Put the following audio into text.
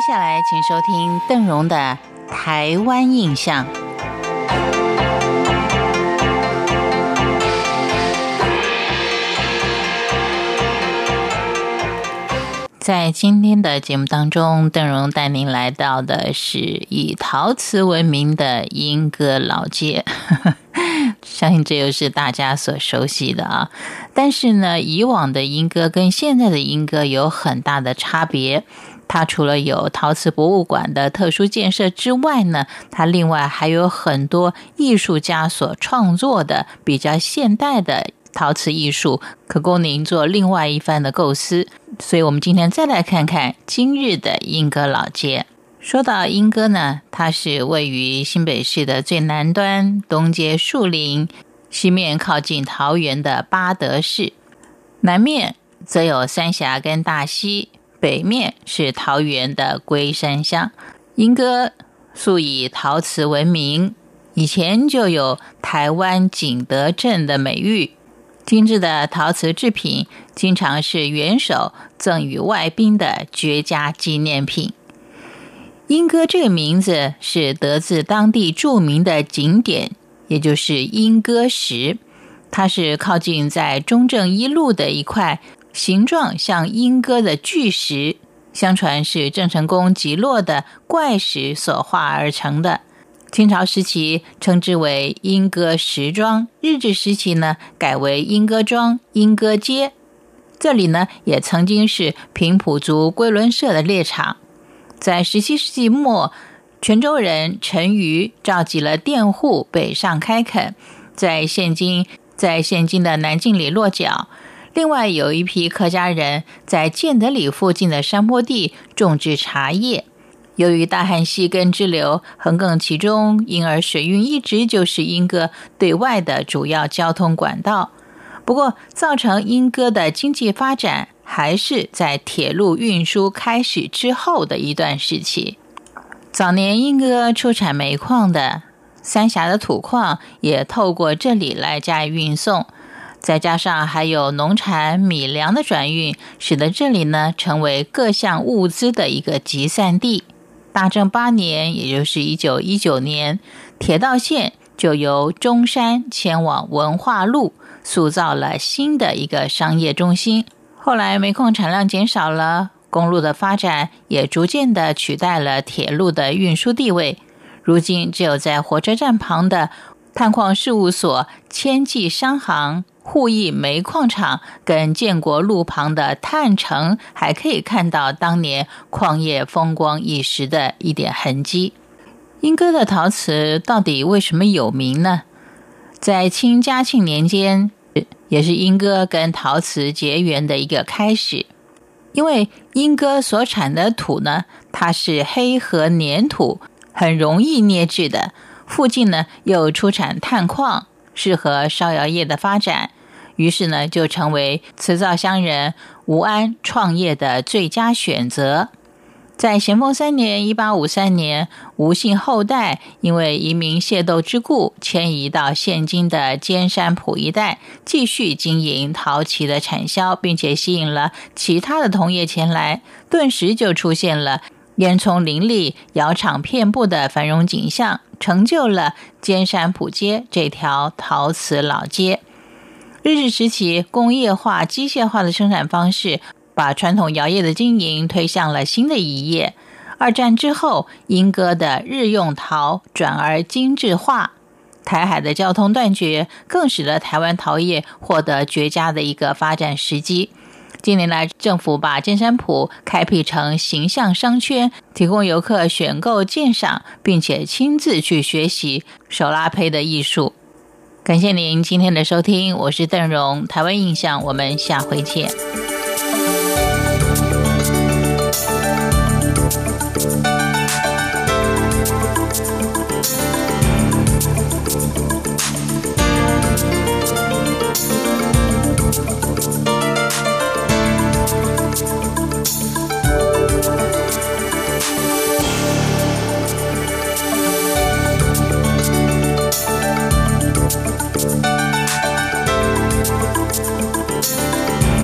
接下来，请收听邓荣的《台湾印象》。在今天的节目当中，邓荣带您来到的是以陶瓷闻名的莺歌老街，相信这又是大家所熟悉的啊。但是呢，以往的莺歌跟现在的莺歌有很大的差别。它除了有陶瓷博物馆的特殊建设之外呢，它另外还有很多艺术家所创作的比较现代的陶瓷艺术，可供您做另外一番的构思。所以，我们今天再来看看今日的莺歌老街。说到莺歌呢，它是位于新北市的最南端，东接树林，西面靠近桃园的八德市，南面则有三峡跟大溪。北面是桃园的龟山乡，莺歌素以陶瓷闻名，以前就有台湾景德镇的美誉。精致的陶瓷制品经常是元首赠予外宾的绝佳纪念品。莺歌这个名字是得自当地著名的景点，也就是莺歌石，它是靠近在中正一路的一块。形状像莺歌的巨石，相传是郑成功击落的怪石所化而成的。清朝时期称之为莺歌石庄，日治时期呢改为莺歌庄、莺歌街。这里呢也曾经是平埔族龟伦社的猎场。在十七世纪末，泉州人陈瑜召集了佃户北上开垦，在现今在现今的南靖里落脚。另外有一批客家人在建德里附近的山坡地种植茶叶。由于大汉溪根支流横亘其中，因而水运一直就是莺歌对外的主要交通管道。不过，造成莺歌的经济发展，还是在铁路运输开始之后的一段时期。早年莺歌出产煤矿的三峡的土矿，也透过这里来加以运送。再加上还有农产米粮的转运，使得这里呢成为各项物资的一个集散地。大正八年，也就是一九一九年，铁道线就由中山迁往文化路，塑造了新的一个商业中心。后来煤矿产量减少了，公路的发展也逐渐的取代了铁路的运输地位。如今，只有在火车站旁的探矿事务所千记商行。沪义煤矿厂跟建国路旁的炭城，还可以看到当年矿业风光一时的一点痕迹。莺歌的陶瓷到底为什么有名呢？在清嘉庆年间，也是莺歌跟陶瓷结缘的一个开始。因为莺歌所产的土呢，它是黑和粘土，很容易捏制的。附近呢又出产炭矿，适合烧窑业的发展。于是呢，就成为瓷造乡人吴安创业的最佳选择。在咸丰三年（一八五三年），吴姓后代因为移民械斗之故，迁移到现今的尖山埔一带，继续经营陶器的产销，并且吸引了其他的同业前来，顿时就出现了烟囱林立、窑厂遍布的繁荣景象，成就了尖山埔街这条陶瓷老街。日治时期，工业化、机械化的生产方式把传统窑业的经营推向了新的一页。二战之后，英歌的日用陶转而精致化，台海的交通断绝，更使得台湾陶业获得绝佳的一个发展时机。近年来，政府把尖山埔开辟成形象商圈，提供游客选购鉴赏，并且亲自去学习手拉胚的艺术。感谢您今天的收听，我是邓荣，台湾印象，我们下回见。